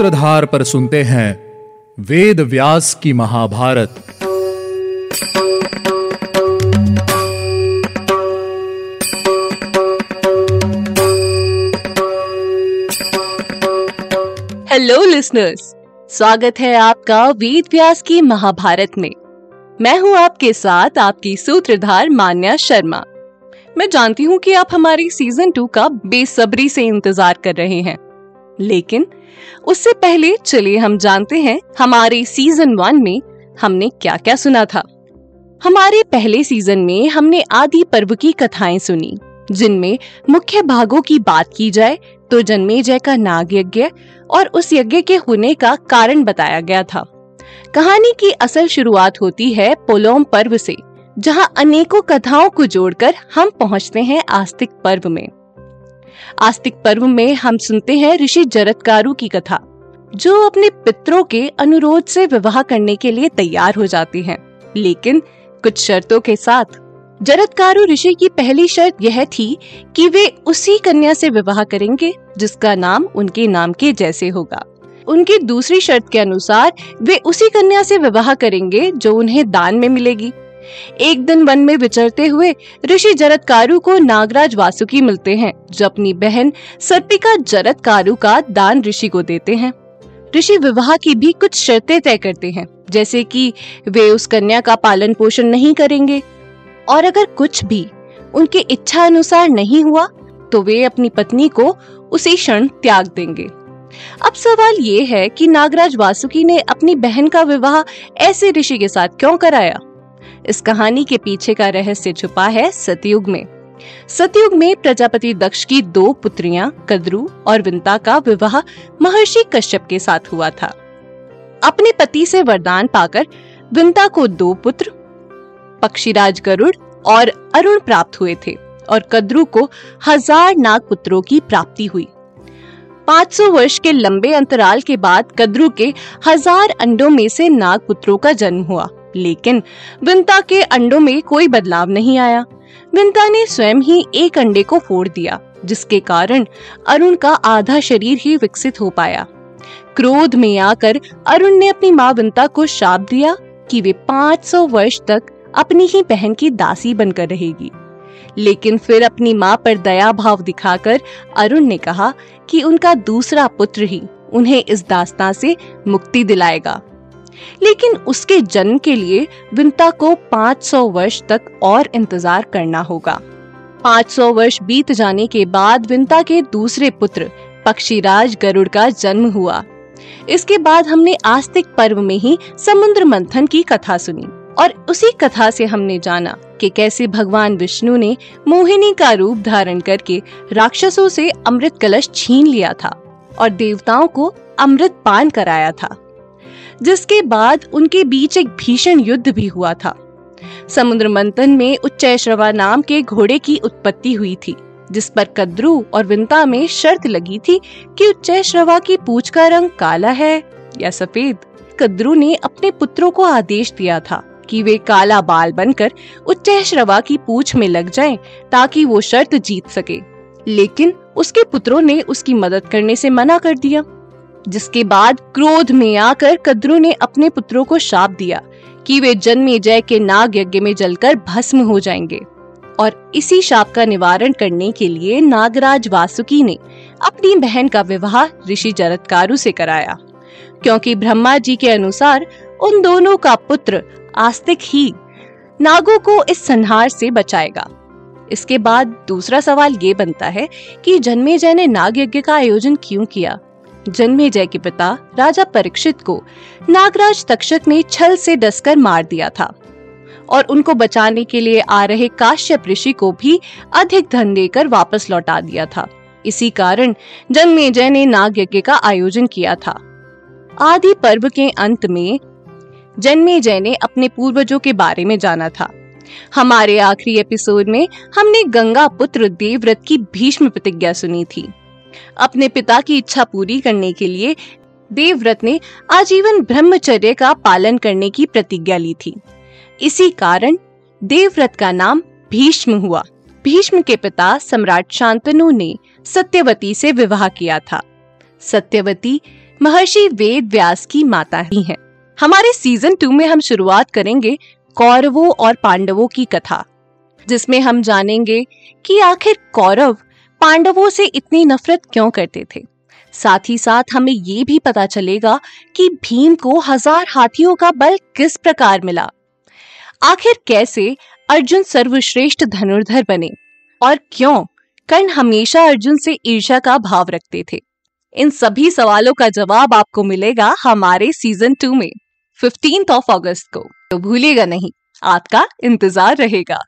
सूत्रधार पर सुनते हैं वेद व्यास की महाभारत। हेलो लिसनर्स स्वागत है आपका वेद व्यास की महाभारत में। मैं हूँ आपके साथ आपकी सूत्रधार मान्या शर्मा। मैं जानती हूँ कि आप हमारी सीज़न टू का बेसब्री से इंतज़ार कर रहे हैं। लेकिन उससे पहले चलिए हम जानते हैं हमारे सीज़न वन में हमने क्या क्या सुना था। हमारे पहले सीज़न में हमने आदि पर्व की कथाएँ सुनी, जिनमें मुख्य भागों की बात की जाए तो जन्मेजय का नाग यज्ञ और उस यज्ञ के होने का कारण बताया गया था। कहानी की असल शुरुआत होती है पोलोम पर्व से, जहाँ अनेकों कथाओं को जोड़कर हम पहुँचते हैं आस्तिक पर्व में। आस्तिक पर्व में हम सुनते हैं ऋषि जरतकारु की कथा जो अपने पितरों के अनुरोध से विवाह करने के लिए तैयार हो जाती हैं, लेकिन कुछ शर्तों के साथ जरतकारु ऋषि की पहली शर्त यह थी कि वे उसी कन्या से विवाह करेंगे जिसका नाम उनके नाम के जैसे होगा। उनकी दूसरी शर्त के अनुसार वे उसी कन्या से विवाह करेंगे जो उन्हें दान में मिलेगी। एक दिन वन में विचरते हुए ऋषि जरतकारु को नागराज वासुकी मिलते हैं, जो अपनी बहन सर्पिका जरतकारु का दान ऋषि को देते हैं। ऋषि विवाह की भी कुछ शर्तें तय करते हैं, जैसे कि वे उस कन्या का पालन पोषण नहीं करेंगे, और अगर कुछ भी उनके इच्छा अनुसार नहीं हुआ तो वे अपनी पत्नी को उसी क्षण त्याग देंगे। अब सवाल ये है कि नागराज वासुकी ने अपनी बहन का विवाह ऐसे ऋषि के साथ क्यों कराया? इस कहानी के पीछे का रहस्य छुपा है सतयुग में। सतयुग में प्रजापति दक्ष की दो पुत्रियाँ, कद्रु और विंता का विवाह महर्षि कश्यप के साथ हुआ था। अपने पति से वरदान पाकर विंता को दो पुत्र, पक्षीराज गरुड़ और अरुण प्राप्त हुए थे और कद्रु को हज़ार नाग पुत्रों की प्राप्ति हुई। 500 वर्ष के लंबे अंतराल के बाद कद्रु के हज़ार अंडों में से नाग पुत्रों का जन्म हुआ। लेकिन विंता के अंडों में कोई बदलाव नहीं आया। विंता ने स्वयं ही एक अंडे को फोड़ दिया, जिसके कारण अरुण का आधा शरीर ही विकसित हो पाया। क्रोध में आकर अरुण ने अपनी माँ विंता को शाप दिया कि वे 500 वर्ष तक अपनी ही बहन की दासी बनकर रहेगी। लेकिन फिर अपनी माँ पर दया भाव दिखाकर अरुण ने कहा कि उनका दूसरा पुत्र ही उन्हें इस दास्ता से मुक्ति दिलाएगा। लेकिन उसके जन्म के लिए विंता को 500 वर्ष तक और इंतज़ार करना होगा। 500 वर्ष बीत जाने के बाद विंता के दूसरे पुत्र, पक्षीराज गरुड़ का जन्म हुआ। इसके बाद हमने आस्तिक पर्व में ही समुद्र मंथन की कथा सुनी और उसी कथा से हमने जाना कि कैसे भगवान विष्णु ने मोहिनी का रूप धारण करके राक्षसों से अमृत कलश छीन लिया था और देवताओं को अमृत पान कराया था। जिसके बाद उनके बीच एक भीषण युद्ध भी हुआ था। समुद्र मंथन में उच्चैश्रवा नाम के घोड़े की उत्पत्ति हुई थी, जिस पर कद्रु और विंता में शर्त लगी थी कि उच्चैश्रवा की पूछ का रंग काला है या सफ़ेद। कद्रु ने अपने पुत्रों को आदेश दिया था कि वे काला बाल बनकर उच्चैश्रवा की पूछ में लग जाएँ ताकि वो शर्त जीत सके। लेकिन उसके पुत्रों ने उसकी मदद करने से मना कर दिया। जिसके बाद क्रोध में आकर कद्रु ने अपने पुत्रों को शाप दिया कि वे जन्मे जय के नाग यज्ञ में जलकर भस्म हो जाएँगे। और इसी शाप का निवारण करने के लिए नागराज वासुकी ने अपनी बहन का विवाह ऋषि जरतकारु से कराया। क्योंकि ब्रह्मा जी के अनुसार उन दोनों का पुत्र आस्तिक ही नागों को इस संहार से बचाएगा। इसके बाद दूसरा सवाल ये बनता है कि जन्मेजय ने नाग यज्ञ का आयोजन क्यों किया? जन्मेजय के पिता राजा परीक्षित को नागराज तक्षक ने छल से डसकर मार दिया था और उनको बचाने के लिए आ रहे काश्यप ऋषि को भी अधिक धन देकर वापस लौटा दिया था। इसी कारण जन्मेजय ने नाग यज्ञ का आयोजन किया था। आदि पर्व के अंत में जन्मेजय ने अपने पूर्वजों के बारे में जाना था। हमारे आखिरी एपिसोड में हमने गंगा पुत्र देवव्रत की भीष्म प्रतिज्ञा सुनी थी। अपने पिता की इच्छा पूरी करने के लिए देवव्रत ने आजीवन ब्रह्मचर्य का पालन करने की प्रतिज्ञा ली थी। इसी कारण देवव्रत का नाम भीष्म हुआ। भीष्म के पिता सम्राट शांतनु ने सत्यवती से विवाह किया था। सत्यवती महर्षि वेद व्यास की माता ही हैं। हमारे सीज़न टू में हम शुरुआत करेंगे कौरवों और पांडवों की कथा, जिसमें हम जानेंगे कि आखिर कौरव पांडवों से इतनी नफरत क्यों करते थे? साथ ही साथ हमें ये भी पता चलेगा कि भीम को हज़ार हाथियों का बल किस प्रकार मिला। आखिर कैसे अर्जुन सर्वश्रेष्ठ धनुर्धर बने? और क्यों कर्ण हमेशा अर्जुन से ईर्ष्या का भाव रखते थे? इन सभी सवालों का जवाब आपको मिलेगा हमारे सीज़न टू में फिफ्टींथ ऑफ़ अगस्त को। तो भूलिएगा नहीं, आपका इंतज़ार रहेगा।